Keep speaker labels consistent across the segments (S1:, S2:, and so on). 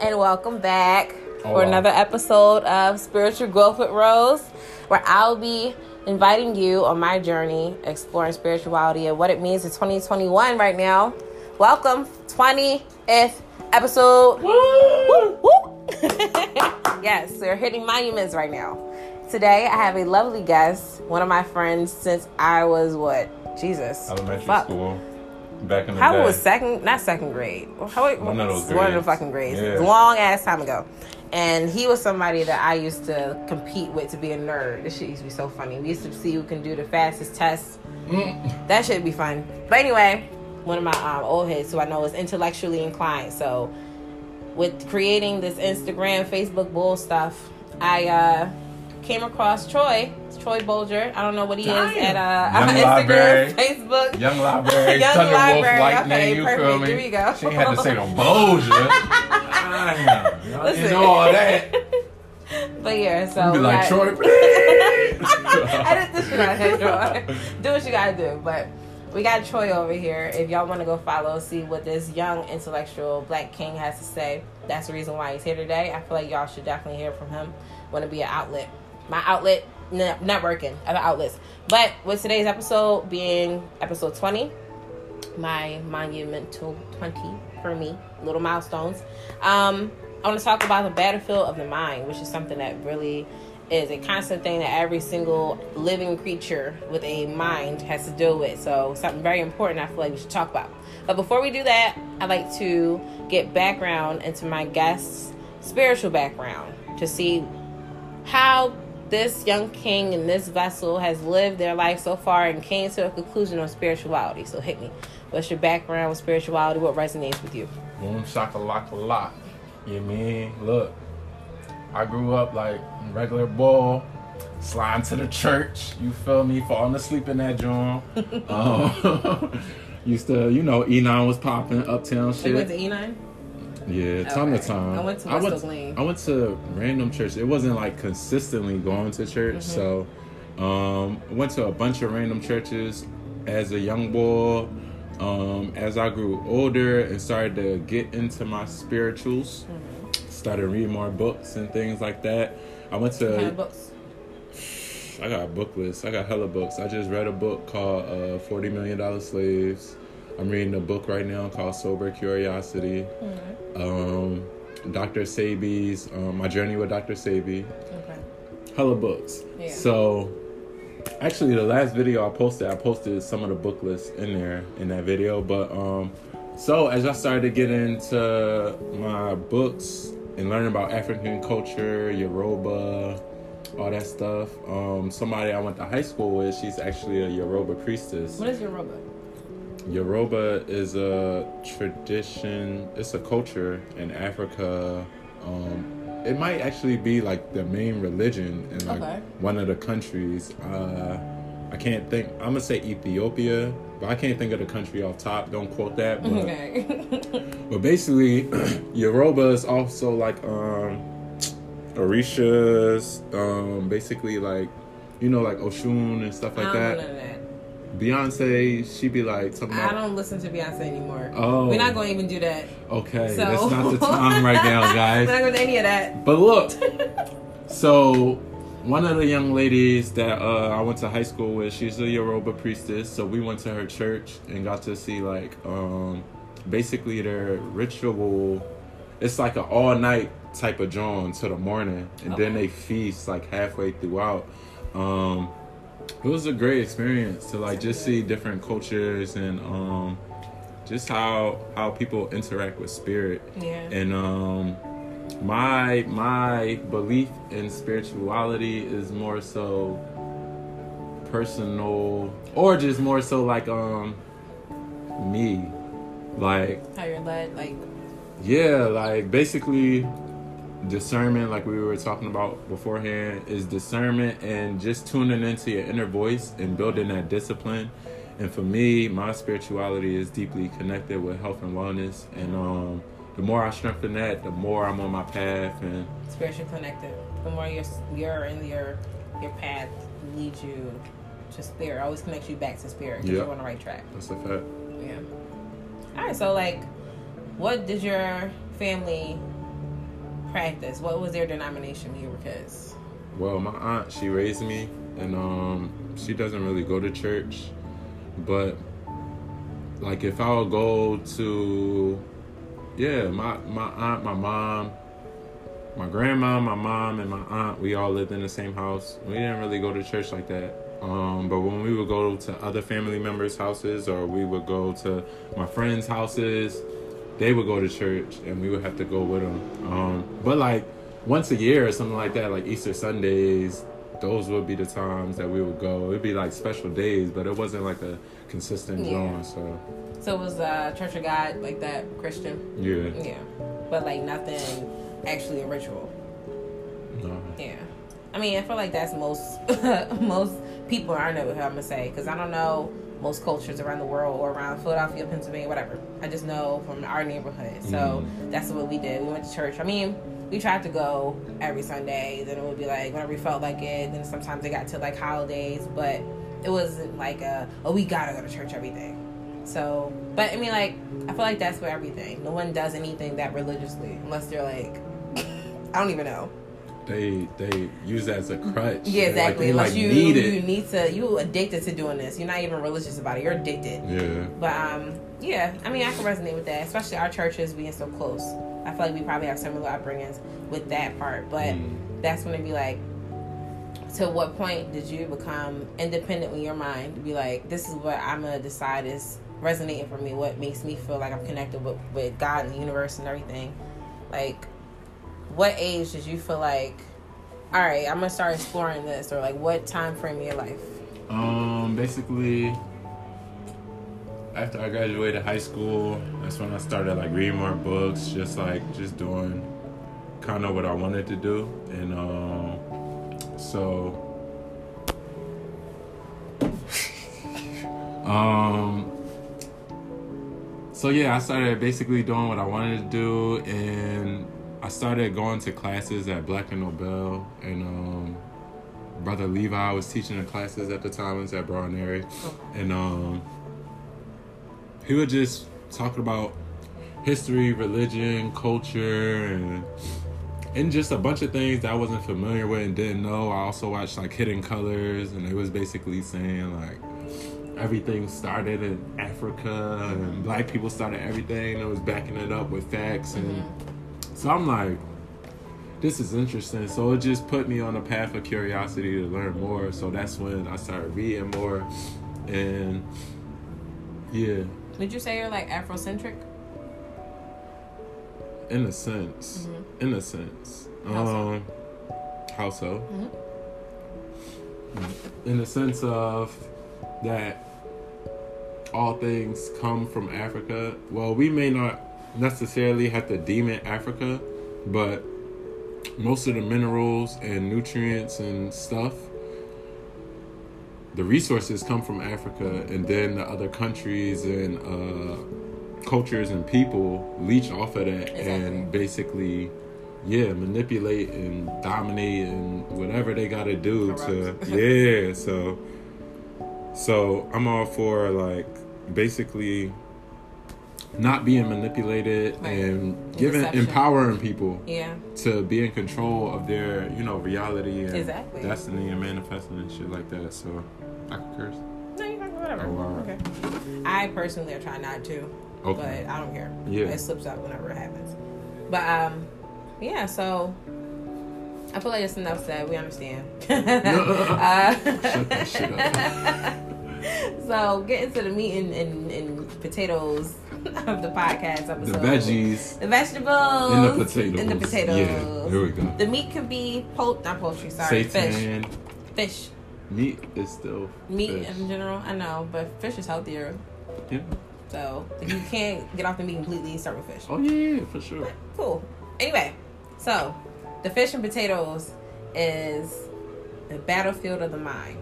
S1: and welcome back
S2: Oh,
S1: for another episode of Spiritual Growth with Rose, where I'll be inviting you on my journey exploring spirituality and what it means in 2021 right now. Welcome, 20th episode. Woo, woo. yes, we're hitting monuments right now. Today, I have a lovely guest, one of my friends since I was what? Jesus.
S2: Elementary
S1: Fuck.
S2: school. Back in the
S1: How
S2: day.
S1: was second? Not second grade. How,
S2: One of those grades.
S1: One of the fucking grades.
S2: Yeah.
S1: Long ass time ago. And he was somebody that I used to compete with to be a nerd. This shit used to be so funny. We used to see who can do the fastest test.
S2: Mm.
S1: That should be fun. But anyway, one of my um, old heads who I know is intellectually inclined. So with creating this Instagram, Facebook bull stuff, I uh, came across Troy. It's Troy Bolger. I don't know what he is at uh,
S2: Young
S1: Instagram,
S2: library.
S1: Facebook.
S2: Young library,
S1: Young
S2: Thunderwolf,
S1: library,
S2: Lightning,
S1: okay,
S2: you
S1: perfect.
S2: feel me?
S1: There you go.
S2: She had to say the Bolger. Damn, y'all
S1: Listen.
S2: know all that.
S1: But yeah, so
S2: You be like, Troy, please.
S1: Edit this shit out here, Troy. Do what you gotta do. But we got Troy over here. If y'all want to go follow, see what this young intellectual black king has to say. That's the reason why he's here today. I feel like y'all should definitely hear from him. Want to be an outlet. My outlet, ne- networking, other outlets. But with today's episode being episode 20, my monumental 20 for me, little milestones. Um, I want to talk about the battlefield of the mind, which is something that really is a constant thing that every single living creature with a mind has to deal with. So, something very important I feel like we should talk about. But before we do that, I'd like to get background into my guest's spiritual background to see how this young king and this vessel has lived their life so far and came to a conclusion on spirituality. So hit me. What's your background with spirituality? What resonates with you?
S2: Boom, shaka laka lot. You mean? Look, I grew up like regular boy, sliding to the church. You feel me? Falling asleep in that joint. um, used to, you know, E9 was popping, uptown
S1: You went to
S2: shit.
S1: E9?
S2: Yeah, time
S1: Okay.
S2: to time.
S1: I went to
S2: I went. I went to random church. It wasn't like consistently going to church,
S1: Mm-hmm.
S2: so um, I went to a bunch of random churches as a young boy. Um, as I grew older and started to get into my spirituals,
S1: Mm-hmm.
S2: started reading more books and things like that. I went to
S1: What kind of books?
S2: I got book list. I got hella books. I just read a book called uh, Forty Million Dollar Slaves. I'm reading a book right now called Sober Curiosity. Um, Dr. Sebi's um, My Journey with Dr. Sebi.
S1: Okay.
S2: Hella books.
S1: Yeah.
S2: So, actually, the last video I posted, I posted some of the book lists in there in that video. But um, so as I started to get into my books and learning about African culture, Yoruba, all that stuff, um, somebody I went to high school with, she's actually a Yoruba priestess.
S1: What is robot?
S2: Yoruba is a tradition, it's a culture in Africa. Um, it might actually be like the main religion in like
S1: Okay.
S2: one of the countries. Uh, I can't think, I'm gonna say Ethiopia, but I can't think of the country off top. Don't quote that. But,
S1: Okay.
S2: but basically, Yoruba is also like um, Orishas, um, basically like, you know, like Oshun and stuff like
S1: don't
S2: that. Beyonce, she be like
S1: I don't listen to Beyonce anymore.
S2: Oh.
S1: We're not going to even do that.
S2: Okay,
S1: So
S2: that's not the time right now, guys.
S1: We're not going to do any of that.
S2: But look, so one of the young ladies that uh, I went to high school with, she's a Yoruba priestess. So we went to her church and got to see like um, basically their ritual. It's like an all night type of John to the morning, and then they feast like halfway throughout. Um, it was a great experience to like just see different cultures and um, just how how people interact with spirit
S1: Yeah.
S2: and um my my belief in spirituality is more so personal or just more so like um me like
S1: How you're led, like,
S2: yeah like basically discernment like we were talking about beforehand is discernment and just tuning into your inner voice and building that discipline and for me my spirituality is deeply connected with health and wellness and um the more i strengthen that the more i'm on my path and
S1: spiritually connected. The more you're, you're in your your path leads you to spirit. Always connects you back to spirit because
S2: Yeah.
S1: you're on the right track.
S2: that's a fact
S1: Yeah. All right. So, like, what did your family practice? What was their denomination when you were kids?
S2: Well, my aunt, she raised me, and um, she doesn't really go to church, but like if I would go to, yeah, my my aunt, my mom, my grandma, my mom, and my aunt, we all lived in the same house. We didn't really go to church like that. Um, but when we would go to other family members' houses or we would go to my friends' houses, they would go to church and we would have to go with them. Um, but like once a year or something like that, like Easter Sundays, those would be the times that we would go. It'd be like special days, but it wasn't like a consistent
S1: Yeah.
S2: So
S1: So it was uh, Church of God like that Christian?
S2: yeah,
S1: Yeah, but like nothing actually a ritual.
S2: no.
S1: Yeah, I mean I feel like that's most most people I know. I'm gonna say because I don't know most cultures around the world or around Philadelphia, Pennsylvania, whatever. I just know from our neighborhood. So mm-hmm. that's what we did. We went to church. I mean, we tried to go every Sunday. Then it would be like whenever we felt like it. Then sometimes it got to like holidays, but it wasn't like a oh we gotta go to church every day. So, but I mean, like I feel like that's for everything. No one does anything that religiously unless they're like I don't even know.
S2: They they use it as a crutch.
S1: Yeah, exactly. Unless
S2: like,
S1: you
S2: need
S1: you
S2: it.
S1: need to you addicted to doing this. You're not even religious about it. You're addicted.
S2: Yeah.
S1: But um, yeah, I mean, I can resonate with that, especially our churches being so close. I feel like we probably have similar upbringings with that part, but
S2: Mm.
S1: that's when it be like, to what point did you become independent in your mind to be like, this is what I'm gonna decide is resonating for me, what makes me feel like I'm connected with, with God and the universe and everything? Like, what age did you feel like, all right, I'm gonna start exploring this, or like, what time frame in your life?
S2: Um, basically, after I graduated high school, that's when I started like reading more books, just like just doing kind of what I wanted to do, and um, so um, so yeah, I started basically doing what I wanted to do, and started going to classes at Black and Nobel, and um, brother Levi was teaching the classes at the time. It was at Brown Area, and um, he would just talk about history, religion, culture, and and just a bunch of things that I wasn't familiar with and didn't know. I also watched like Hidden Colors, and it was basically saying like everything started in Africa and black people started everything. And it was backing it up with facts, and so I'm like, this is interesting. So it just put me on a path of curiosity to learn more. So that's when I started reading more, and yeah,
S1: Would you say you're like Afrocentric?
S2: in a sense,
S1: Mhm.
S2: in a sense,
S1: How so?
S2: um, how so?
S1: Mhm.
S2: In the sense of that all things come from Africa. Well, we may not necessarily have to deem it Africa, but most of the minerals and nutrients and stuff, the resources come from Africa, and then the other countries and uh, cultures and people leech off of that
S1: Exactly.
S2: and basically, yeah, manipulate and dominate and whatever they got to do to, yeah. So, so I'm all for like basically not being manipulated
S1: Right.
S2: and giving
S1: Deception.
S2: empowering people
S1: Yeah.
S2: to be in control of their you know reality and
S1: Exactly.
S2: destiny and manifesting and shit like that so i can curse
S1: No, you can whatever.
S2: Oh, wow.
S1: Okay. I personally try not to,
S2: okay
S1: but I don't care.
S2: Yeah.
S1: It slips out whenever it happens. But um, yeah. So I feel like it's enough said. We understand. uh,
S2: Shut that shit up.
S1: so get into the meat and, and, and potatoes of the podcast
S2: the veggies
S1: The vegetables.
S2: and the potatoes
S1: And the potatoes.
S2: yeah here we go
S1: The meat could be poult, not poultry. Sorry, fish. Fish.
S2: meat is still
S1: Meat
S2: fish.
S1: in general, I know, but fish is healthier.
S2: yeah.
S1: So if you can't get off the meat completely, start with fish.
S2: oh yeah, yeah for sure
S1: Cool. Anyway, so the fish and potatoes is the battlefield of the mind.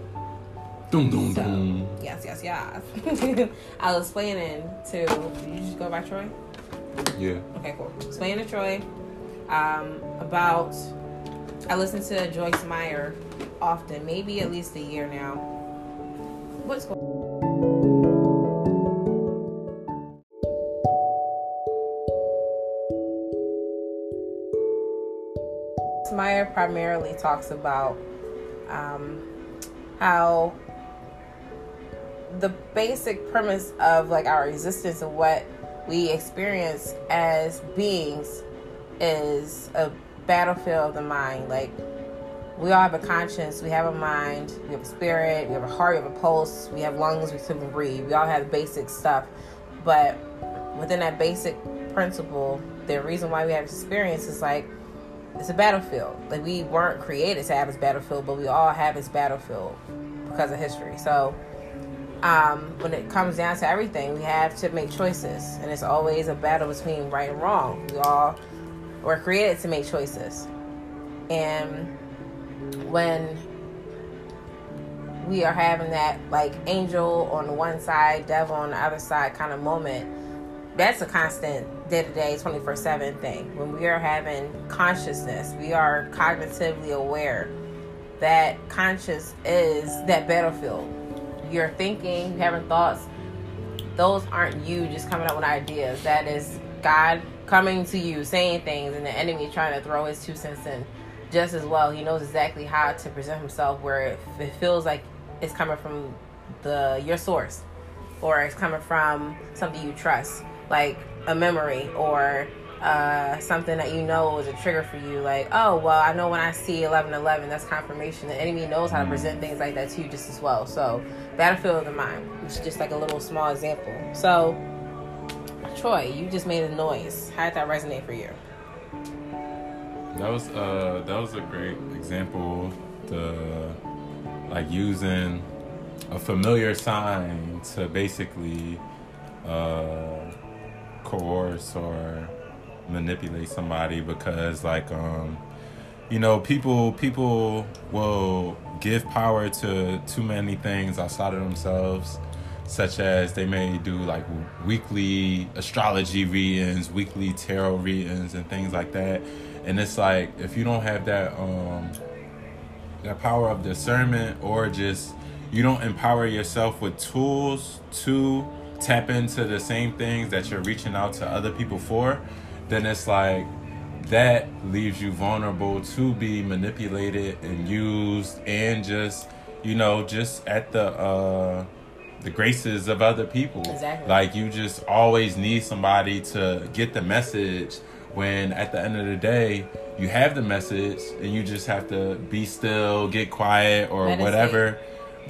S2: Dum, dum,
S1: So
S2: dum.
S1: yes, yes, yes. I was explaining to. Did you just go by Troy?
S2: yeah
S1: Okay, cool. Explaining to Troy um, about. I listen to Joyce Meyer often, maybe at least a year now. What's going? Jeremiah primarily talks about um, how the basic premise of like our existence and what we experience as beings is a battlefield of the mind. Like we all have a conscience, we have a mind, we have a spirit, we have a heart, we have a pulse, we have lungs, we can breathe. We all have basic stuff, but within that basic principle, the reason why we have experience is like it's a battlefield. Like we weren't created to have this battlefield, but we all have this battlefield because of history. So um, when it comes down to everything, we have to make choices, and it's always a battle between right and wrong. We all were created to make choices, and when we are having that like angel on the one side, devil on the other side kind of moment, that's a constant day to day, 24 7 thing. When we are having consciousness, we are cognitively aware that conscious is that battlefield. You're thinking, having thoughts, those aren't you just coming up with ideas. That is God coming to you, saying things, and the enemy trying to throw his two cents in just as well. He knows exactly how to present himself where it, it feels like it's coming from the your source or it's coming from something you trust, like a memory or uh, something that you know is a trigger for you. Like, oh, well, I know when I see 1111, that's confirmation. The enemy knows how to present things like that to you just as well. So, Battlefield of the Mind, which is just like a little small example. So, Troy, you just made a noise. How did that resonate for you?
S2: That was uh that was a great example to like using a familiar sign to basically uh coerce or manipulate somebody because like um you know people people will give power to too many things outside of themselves such as they may do like weekly astrology readings weekly tarot readings and things like that. And it's like if you don't have that um that power of discernment or just you don't empower yourself with tools to tap into the same things that you're reaching out to other people for then it's like that leaves you vulnerable to be manipulated and used and just you know just at the uh the graces of other people.
S1: Exactly.
S2: like you just always need somebody to get the message when at the end of the day you have the message and you just have to be still get quiet or whatever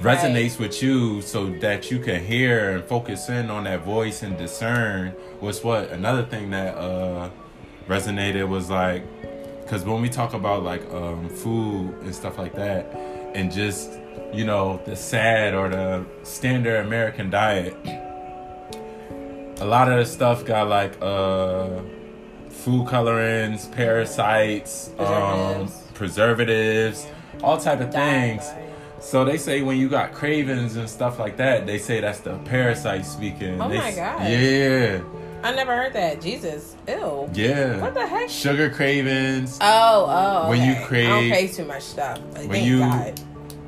S1: Right.
S2: resonates with you so that you can hear and focus in on that voice and discern was what another thing that uh resonated was like because when we talk about like um food and stuff like that and just you know the sad or the standard american diet a lot of the stuff got like uh food colorings parasites um
S1: Preservatives.
S2: preservatives all type of things. So they say when you got cravings and stuff like that, they say that's the parasite speaking.
S1: Oh
S2: They
S1: my God.
S2: Yeah,
S1: I never heard that. Jesus. Ew.
S2: yeah.
S1: What the heck?
S2: Sugar cravings,
S1: Oh, oh.
S2: When you
S1: crave, I don't crave too much stuff. Like,
S2: when
S1: thank
S2: you-
S1: God.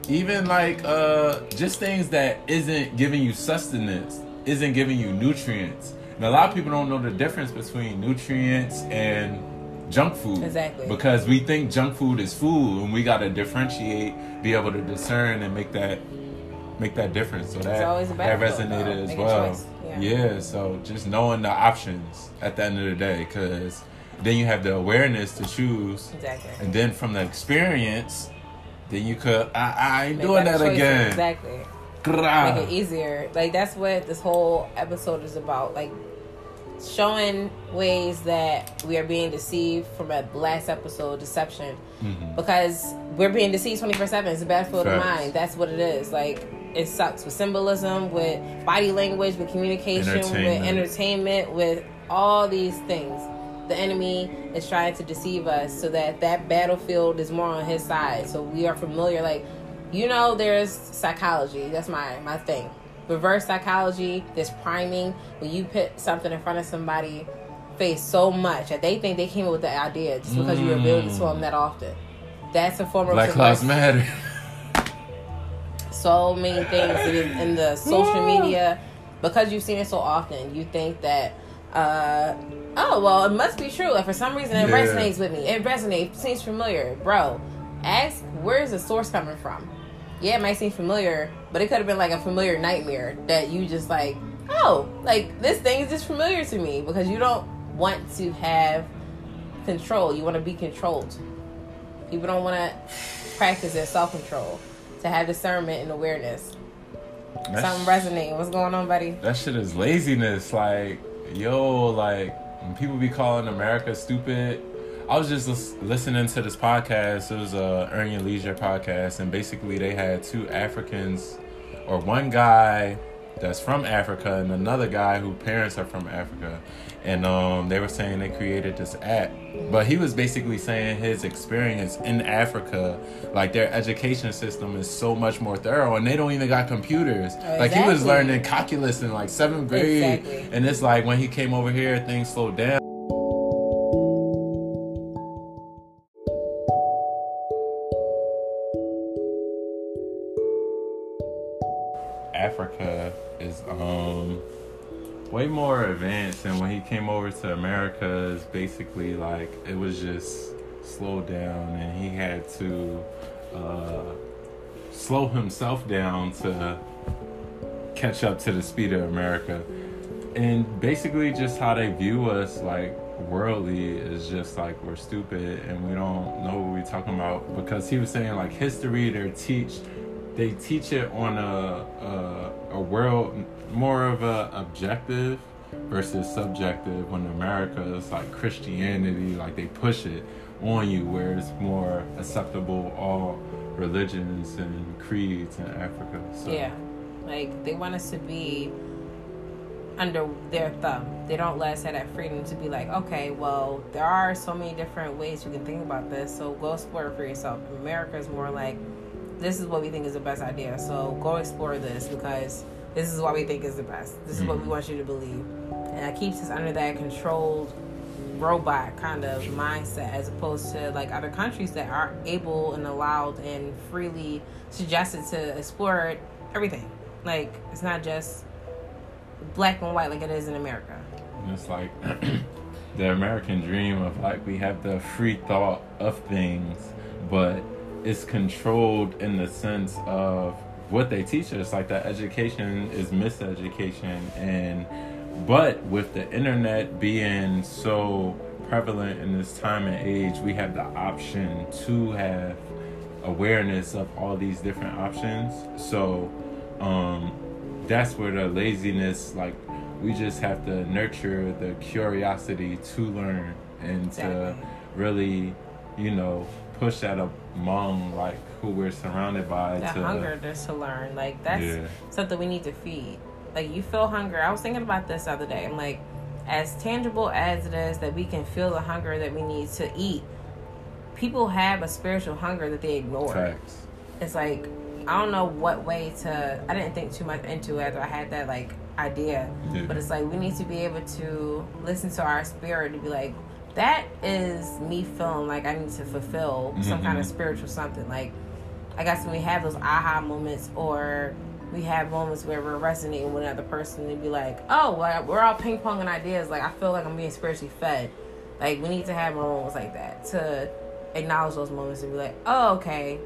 S2: even like uh just things that isn't giving you sustenance, isn't giving you nutrients. And a lot of people don't know the difference between nutrients and junk food.
S1: Exactly.
S2: Because we think junk food is food, and we gotta differentiate, be able to discern, and make that make that difference. So that that resonated
S1: though.
S2: as
S1: Make
S2: well.
S1: Yeah.
S2: yeah. So just knowing the options at the end of the day, because then you have the awareness to choose,
S1: Exactly.
S2: and then from the experience, then you could I, I ain't
S1: Make
S2: doing that again.
S1: Exactly.
S2: Grah.
S1: Make it easier. Like that's what this whole episode is about. Like showing ways that we are being deceived from a last episode deception.
S2: Mhm.
S1: because we're being deceived 24 7 it's a battlefield of mind. That's what it is. Like it sucks with symbolism with body language with communication with
S2: Entertainment.
S1: entertainment with all these things. The enemy is trying to deceive us so that that battlefield is more on his side. So we are familiar. Like you know there's psychology. That's my my thing reverse psychology this priming when you put something in front of somebody face so much that they think they came up with the idea just because you revealed it to them that often that's a form of
S2: Black Lives Matter.
S1: so many things in, in the social media because you've seen it so often you think that Uh, oh well, it must be true. Like for some reason, it
S2: Yeah.
S1: resonates with me. It resonates. Seems familiar, bro. Ask where's the source coming from. Yeah, it might seem familiar, but it could have been like a familiar nightmare that you just like, oh, like this thing is just familiar to me because you don't want to have control. You want to be controlled. People don't want to practice their self control, to have discernment and awareness.
S2: That's-
S1: Something resonating. What's going on, buddy?
S2: That shit is laziness. Like, yo, like when people be calling America stupid. I was just listening to this podcast. It was a Earn Your Leisure podcast, and basically they had two Africans, or one guy that's from Africa and another guy whose parents are from Africa, and um, they were saying they created this app. But he was basically saying his experience in Africa, like their education system is so much more thorough, and they don't even got computers. Like he was learning calculus in like seventh grade,
S1: Exactly.
S2: and it's like when he came over here, things slowed down. Way more advanced and when he came over to America it's basically like it was just slowed down and he had to uh slow himself down to catch up to the speed of America. And basically just how they view us like worldly is just like we're stupid and we don't know what we're talking about because he was saying like history they're teach they teach it on a a, a world more of a objective versus subjective when America is like Christianity like they push it on you where it's more acceptable all religions and creeds in Africa so
S1: Yeah. Like they want us to be under their thumb. They don't let us have that freedom to be like, okay, well, there are so many different ways you can think about this, so go explore for yourself. America is more like, this is what we think is the best idea, so go explore this because this is what we think is the best. This is what we mm-hmm. want you to believe. And that keeps us under that controlled robot kind of mindset as opposed to like other countries that are able and allowed and freely suggested to explore everything. Like it's not just black and white like it is in America.
S2: And it's like the American dream of like we have the free thought of things, but it's controlled in the sense of what they teach us. Like that education is miseducation, and but with the internet being so prevalent in this time and age, we have the option to have awareness of all these different options. So um, that's where the laziness, like, we just have to nurture the curiosity to learn and to really, you know, push that among like who we're surrounded by.
S1: That
S2: to,
S1: hunger just to learn. Like that's
S2: Yeah.
S1: something we need to feed. Like you feel hunger. I was thinking about this the other day. I'm like, as tangible as it is that we can feel the hunger that we need to eat, people have a spiritual hunger that they ignore.
S2: Facts.
S1: it's like I don't know what way to. I didn't think too much into it after I had that like idea,
S2: Yeah.
S1: but it's like we need to be able to listen to our spirit to be like, that is me feeling like I need to fulfill some kind of
S2: Mhm.
S1: spiritual something. Like I guess when we have those aha moments or we have moments where we're resonating with another person and be like, oh, well, we're all ping ponging ideas. Like I feel like I'm being spiritually fed. Like we need to have more moments like that to acknowledge those moments and be like, oh, okay,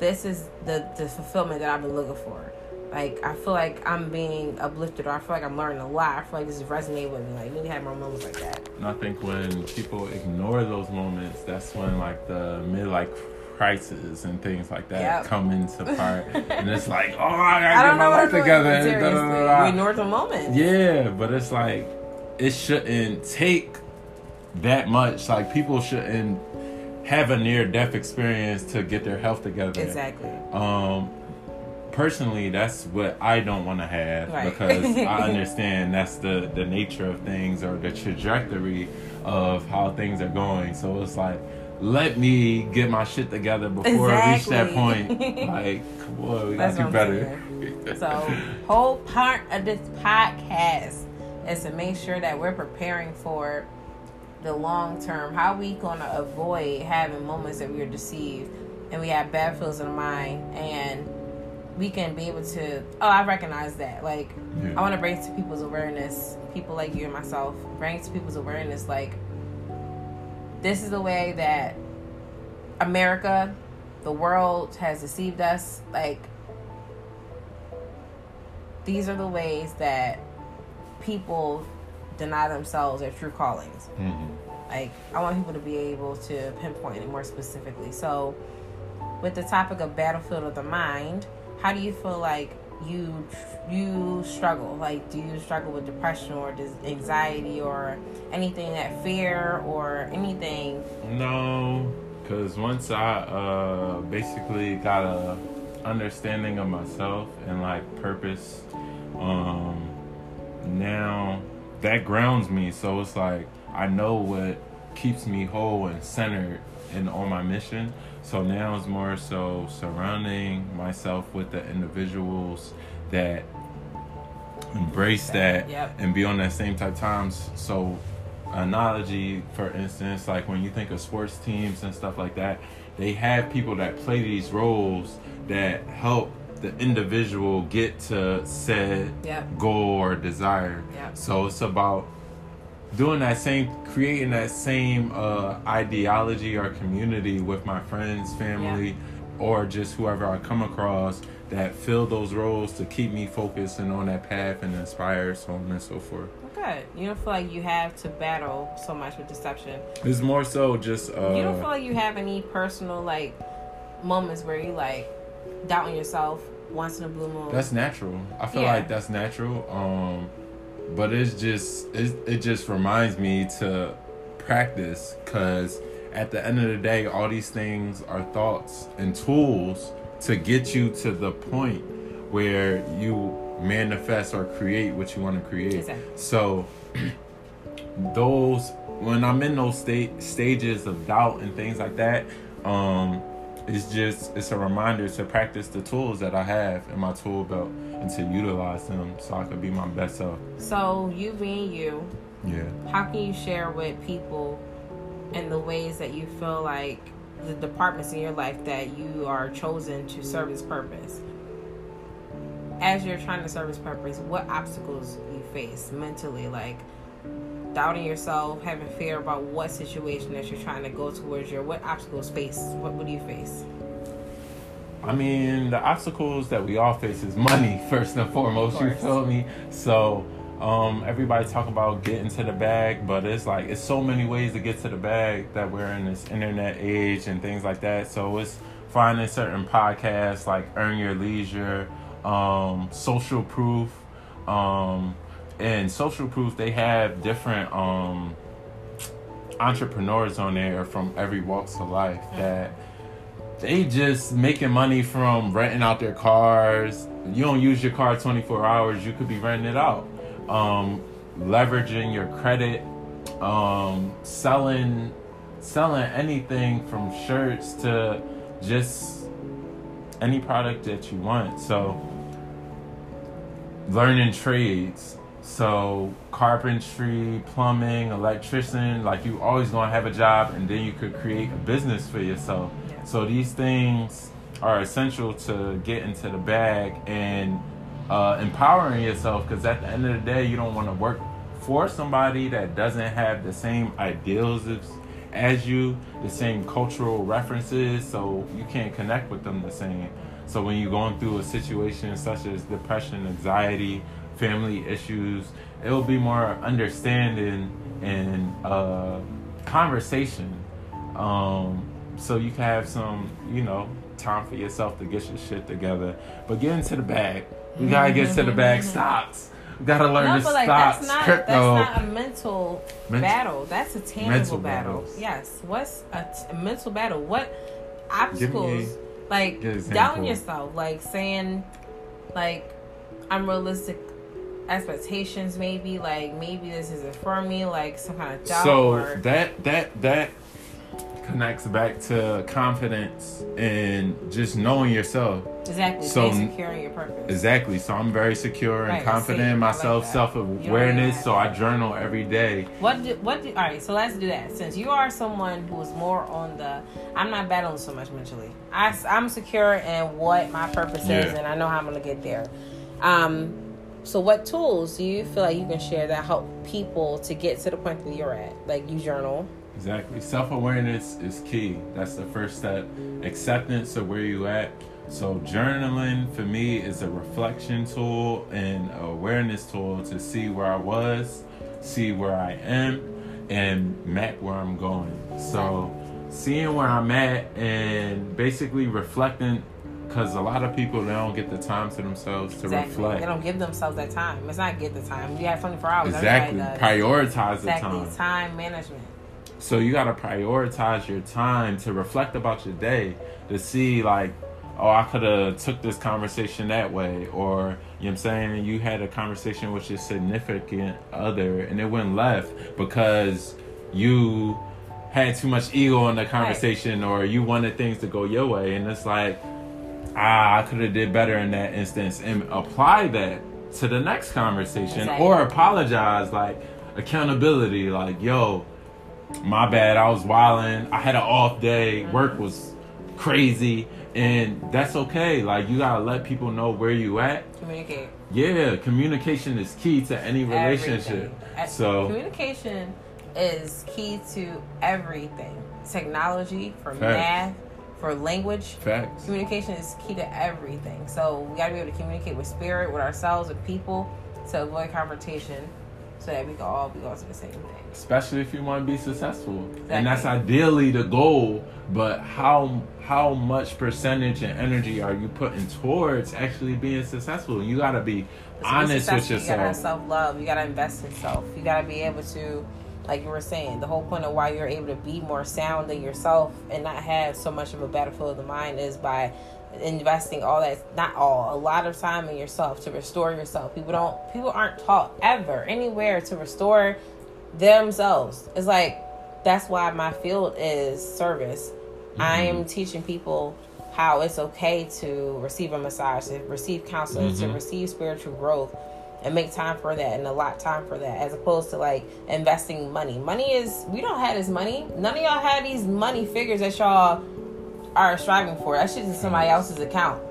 S1: this is the the fulfillment that I've been looking for. Like I feel like I'm being uplifted, or I feel like I'm learning a lot. I feel like this is resonating with me. Like we had to have more moments like that.
S2: And I think when people ignore those moments, that's when like the midlife crisis and things like that
S1: Yep.
S2: come into part. and it's like, oh, I gotta
S1: I
S2: get my life together. and
S1: Seriously,
S2: da, da, da.
S1: we ignore the moment.
S2: Yeah, but it's like it shouldn't take that much. Like people shouldn't have a near death experience to get their health together.
S1: Exactly.
S2: Um personally that's what I don't want to have
S1: Right.
S2: because I understand that's the the nature of things or the trajectory of how things are going. So it's like let me get my shit together before I reach that point. Like, come on, we gotta do better.
S1: So, whole part of this podcast is to make sure that we're preparing for the long term. How we gonna avoid having moments that we are deceived and we have bad feelings in the mind and we can be able to. Oh, I recognize that. Like,
S2: Yeah.
S1: I want to bring to people's awareness, people like you and myself, bring to people's awareness, like, this is the way that America, the world has deceived us. Like, these are the ways that people deny themselves their true callings.
S2: Mhm.
S1: Like, I want people to be able to pinpoint it more specifically. So, with the topic of battlefield of the mind, how do you feel like you you struggle? Like, do you struggle with depression or dis- anxiety or anything that fear or anything?
S2: No, because once I uh, basically got a understanding of myself and like purpose, um, now that grounds me. So it's like I know what keeps me whole and centered and on my mission. So now it's more so surrounding myself with the individuals that embrace that
S1: Yep.
S2: and be on that same type times. So analogy, for instance, like when you think of sports teams and stuff like that, they have people that play these roles that help the individual get to said
S1: Yep.
S2: goal or desire.
S1: Yep.
S2: So it's about doing that same, creating that same uh, ideology or community with my friends, family, or just whoever I come across that fill those roles to keep me focused and on that path and inspire, so on and so forth.
S1: Good. You don't feel like you have to battle so much with deception.
S2: It's more so just uh,
S1: you don't feel like you have any personal like moments where you like doubting yourself once in a blue moon.
S2: that's natural. I feel
S1: Yeah.
S2: like that's natural. Um, but it's just it, it just reminds me to practice because at the end of the day, all these things are thoughts and tools to get you to the point where you manifest or create what you want to create.
S1: Exactly.
S2: So those when I'm in those state stages of doubt and things like that, um, it's just it's a reminder to practice the tools that I have in my tool belt and to utilize them so I could be my best self.
S1: so you being you,
S2: Yeah.
S1: how can you share with people in the ways that you feel like the departments in your life that you are chosen to serve this purpose? As you're trying to serve this purpose, what obstacles you face mentally, like doubting yourself, having fear about what situation that you're trying to go towards your what obstacles face? What would you face?
S2: I mean, the obstacles that we all face is money first and foremost. You feel me? So, um, everybody talk about getting to the bag, but it's like it's so many ways to get to the bag that we're in this internet age and things like that. So it's finding certain podcasts like Earn Your Leisure, um, Social Proof, um, and Social Proof. They have different um, entrepreneurs on there from every walks of life that they just making money from renting out their cars. You don't use your car 24 hours, you could be renting it out. Um, leveraging your credit, um, selling selling anything from shirts to just any product that you want. So learning trades. So carpentry, plumbing, electrician, like you always gonna have a job and then you could create a business for yourself.
S1: Yeah.
S2: So these things are essential to get into the bag and uh, empowering yourself because at the end of the day, you don't want to work for somebody that doesn't have the same ideals as, as you, the same cultural references, so you can't connect with them the same. So when you're going through a situation such as depression, anxiety, family issues, it'll be more understanding and uh, conversation. Um, so you can have some, you know, time for yourself to get your shit together. But get into the bag. We gotta get to the bag. Stocks. We gotta learn
S1: No, but like
S2: stocks,
S1: that's not
S2: crypto.
S1: that's not a mental
S2: Men-
S1: battle. That's a tangible
S2: Mental
S1: battle.
S2: battles.
S1: Yes. What's a, t- a mental battle? What obstacles? like doubting yourself, like saying, like unrealistic expectations. Maybe like maybe this isn't for me. Like some kind of doubt.
S2: so
S1: or,
S2: that that that connects back to confidence and just knowing yourself.
S1: Exactly.
S2: So-
S1: Being secure in your purpose.
S2: Exactly. So I'm very secure and
S1: Right,
S2: confident in
S1: I like
S2: myself,
S1: self-awareness
S2: So I journal every day.
S1: What do, what do, all right, so let's do that. Since you are someone who is more on the, I'm not battling so much mentally. I, i'm secure in what my purpose is and I know how I'm to get there. Um, so what tools do you feel like you can share that help people to get to the point that you're at? Like you journal.
S2: Exactly. Self awareness is key. That's the first step. Acceptance of where you at. So journaling for me is a reflection tool and awareness tool to see where I was, see where I am, and map where I'm going. So seeing where I'm at and basically reflecting because a lot of people they don't get the time to themselves to
S1: Exactly.
S2: reflect.
S1: They don't give themselves that time. It's not get the time. You have 24 hours.
S2: Exactly. Prioritize the
S1: Exactly.
S2: time.
S1: Time management.
S2: So you gotta prioritize your time to reflect about your day to see like, oh, I could have took this conversation that way, or you know what I'm saying, you had a conversation with your significant other and it went left because you had too much ego in the conversation or you wanted things to go your way and it's like ah i could have did better in that instance and apply that to the next conversation
S1: Exactly.
S2: or apologize like accountability like yo my bad i was wilding i had an off day work was crazy and that's okay like you gotta let people know where you at
S1: Communicate.
S2: yeah communication is key to any relationship
S1: Everything.
S2: So
S1: communication is key to everything. Technology for
S2: Facts.
S1: math, for language.
S2: facts
S1: Communication is key to everything. So we gotta be able to communicate with spirit, with ourselves, with people, to avoid confrontation, so that we can all be going to the same thing.
S2: especially if you want to be successful and that's ideally the goal but how how much percentage and energy are you putting towards actually being successful you got to be
S1: To
S2: honest with
S1: successful, You gotta have self love. You gotta invest in self. You gotta be able to, like you were saying, the whole point of why you're able to be more sound in yourself and not have so much of a battlefield of the mind is by investing all that not all a lot of time in yourself to restore yourself. People don't people aren't taught ever anywhere to restore themselves. It's like that's why my field is service. I am teaching people how it's okay to receive a massage to receive counseling to
S2: Mhm.
S1: receive spiritual growth and make time for that and a lot time for that as opposed to like investing money. Money is we don't have this money. None of y'all have these money figures that y'all are striving for. That shit's in somebody else's account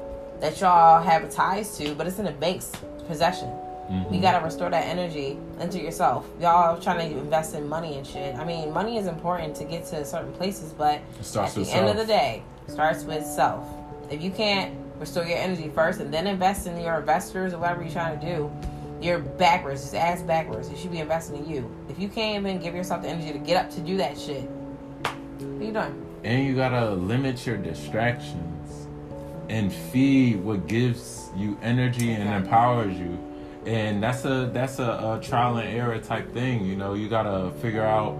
S1: that y'all have ties to but it's in a bank's possession.
S2: Mhm.
S1: you gotta restore that energy into yourself. Y'all trying to invest in money and shit. I mean money is important to get to certain places but at the end of the day starts with self. If you can't restore your energy first and then invest in your investors or whatever you're trying to do you're backwards just ass backwards you should be investing in you. If you can't even give yourself the energy to get up to do that shit what are you doing?
S2: And you got to limit your distractions and feed what gives you energy and
S1: Exactly.
S2: empowers you. And that's a that's a, a trial and error type thing you know you got to figure out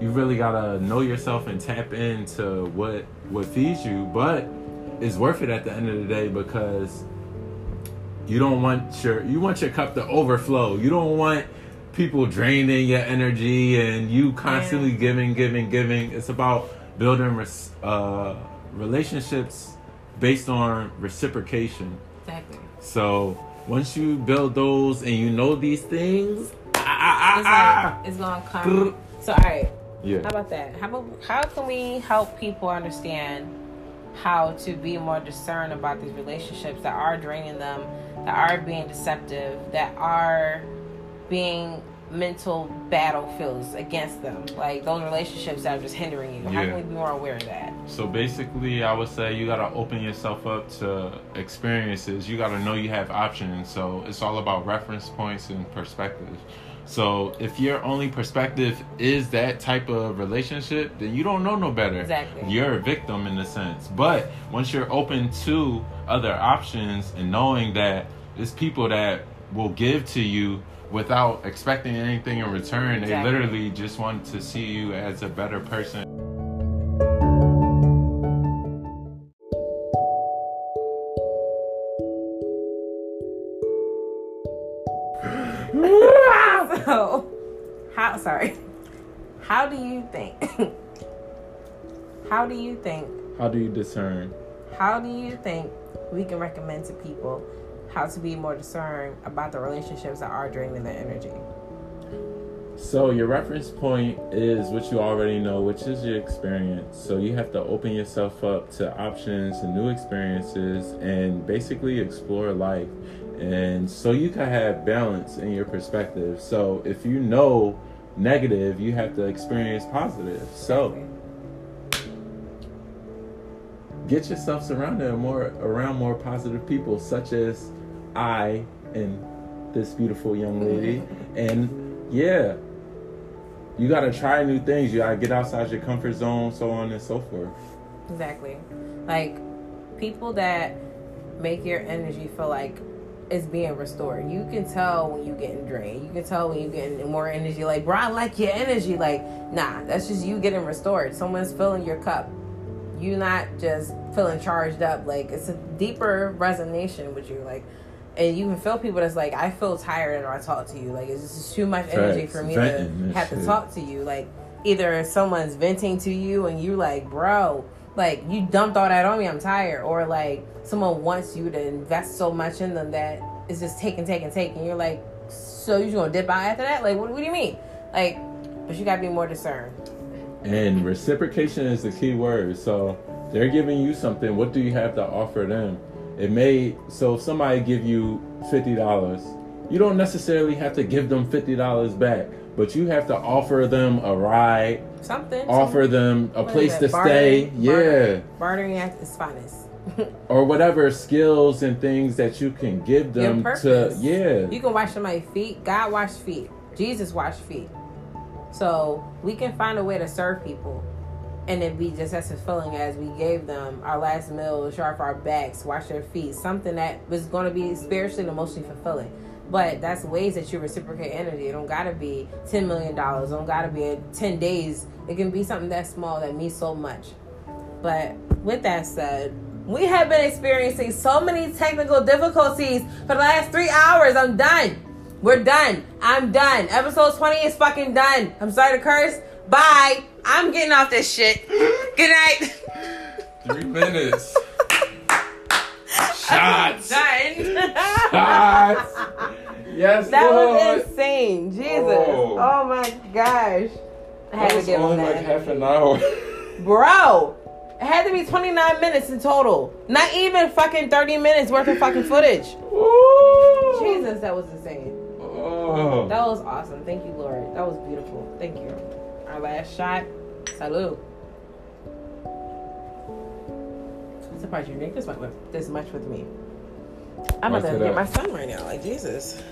S2: you really gotta know yourself and tap into what what feeds you but it's worth it at the end of the day because you don't want your you want your cup to overflow. You don't want people draining your energy and you constantly
S1: Yeah.
S2: giving giving giving. It's about building res- uh, relationships based on reciprocation.
S1: Exactly.
S2: So once you build those and you know these things ah, ah,
S1: it's
S2: ah, ah.
S1: it's gonna come. So all right.
S2: Yeah.
S1: How about that? How about how can we help people understand how to be more discerned about these relationships that are draining them, that are being deceptive, that are being mental battlefields against them, like those relationships that are just hindering you. How
S2: Yeah.
S1: can we be more aware of that?
S2: So basically, I would say you gotta open yourself up to experiences. You gotta know you have options. So it's all about reference points and perspectives. So if your only perspective is that type of relationship, then you don't know no better.
S1: Exactly.
S2: You're a victim in a sense. But once you're open to other options and knowing that it's people that will give to you without expecting anything in return, they literally just want to see you as a better person.
S1: Sorry. How do you think How do you think?
S2: How do you discern?
S1: How do you think we can recommend to people how to be more discerned about the relationships that are draining their energy?
S2: So your reference point is what you already know, which is your experience. So you have to open yourself up to options and new experiences and basically explore life. And so you can have balance in your perspective. So if you know negative, you have to experience positive. So get yourself surrounded more around more positive people such as I and this beautiful young mm-hmm. lady. and yeah, you gotta try new things. You gotta get outside your comfort zone, so on and so forth.
S1: Exactly. Like people that make your energy feel like it's being restored. You can tell when you're getting drained. You can tell when you're getting more energy. Like, bro, I like your energy. Like, nah, that's just you getting restored. Someone's filling your cup. You're not just feeling charged up. Like it's a deeper resonation with you. Like and you can feel people that's like, I feel tired when I talk to you. Like it's just too much energy for me to have to talk to you. Like either someone's venting to you and you're like, bro, like you dumped all that on me, I'm tired, or like someone wants you to invest so much in them that it's just taking, taking, taking. You're like, so you just gonna dip out after that? Like, what, what do you mean? Like, but you gotta be more discerned.
S2: And reciprocation is the key word. So they're giving you something. What do you have to offer them? It may so if somebody give you fifty dollars, you don't necessarily have to give them fifty dollars back, but you have to offer them a ride,
S1: something,
S2: offer them a place to stay, yeah,
S1: bartering at its finest.
S2: or whatever skills and things that you can give them to yeah.
S1: You can wash somebody's feet. God washed feet. Jesus washed feet. So we can find a way to serve people and it be just as fulfilling as we gave them our last meal, shower off our backs, wash their feet, something that was going to be spiritually and emotionally fulfilling. But that's ways that you reciprocate energy. It don't gotta be ten million dollars. Don't gotta be ten days. It can be something that small that means so much. But with that said, we have been experiencing so many technical difficulties for the last three hours. I'm done. We're done. I'm done. Episode 20 is fucking done. I'm sorry to curse. Bye. I'm getting off this shit. Good night.
S2: Three minutes. Shots.
S1: Done.
S2: Shots. Yes,
S1: That
S2: Lord.
S1: was insane. Jesus. Oh, oh my gosh.
S2: I had that to give only him that. like half an hour.
S1: Bro. It had to be 29 minutes in total. Not even fucking 30 minutes worth of fucking footage. Ooh. Jesus, that was insane. Oh. That was awesome. Thank you, Lord. That was beautiful. Thank you. Our last shot. Salud. Surprised you drink this much, this much with me. I'm about to get my son right now. Like, Jesus.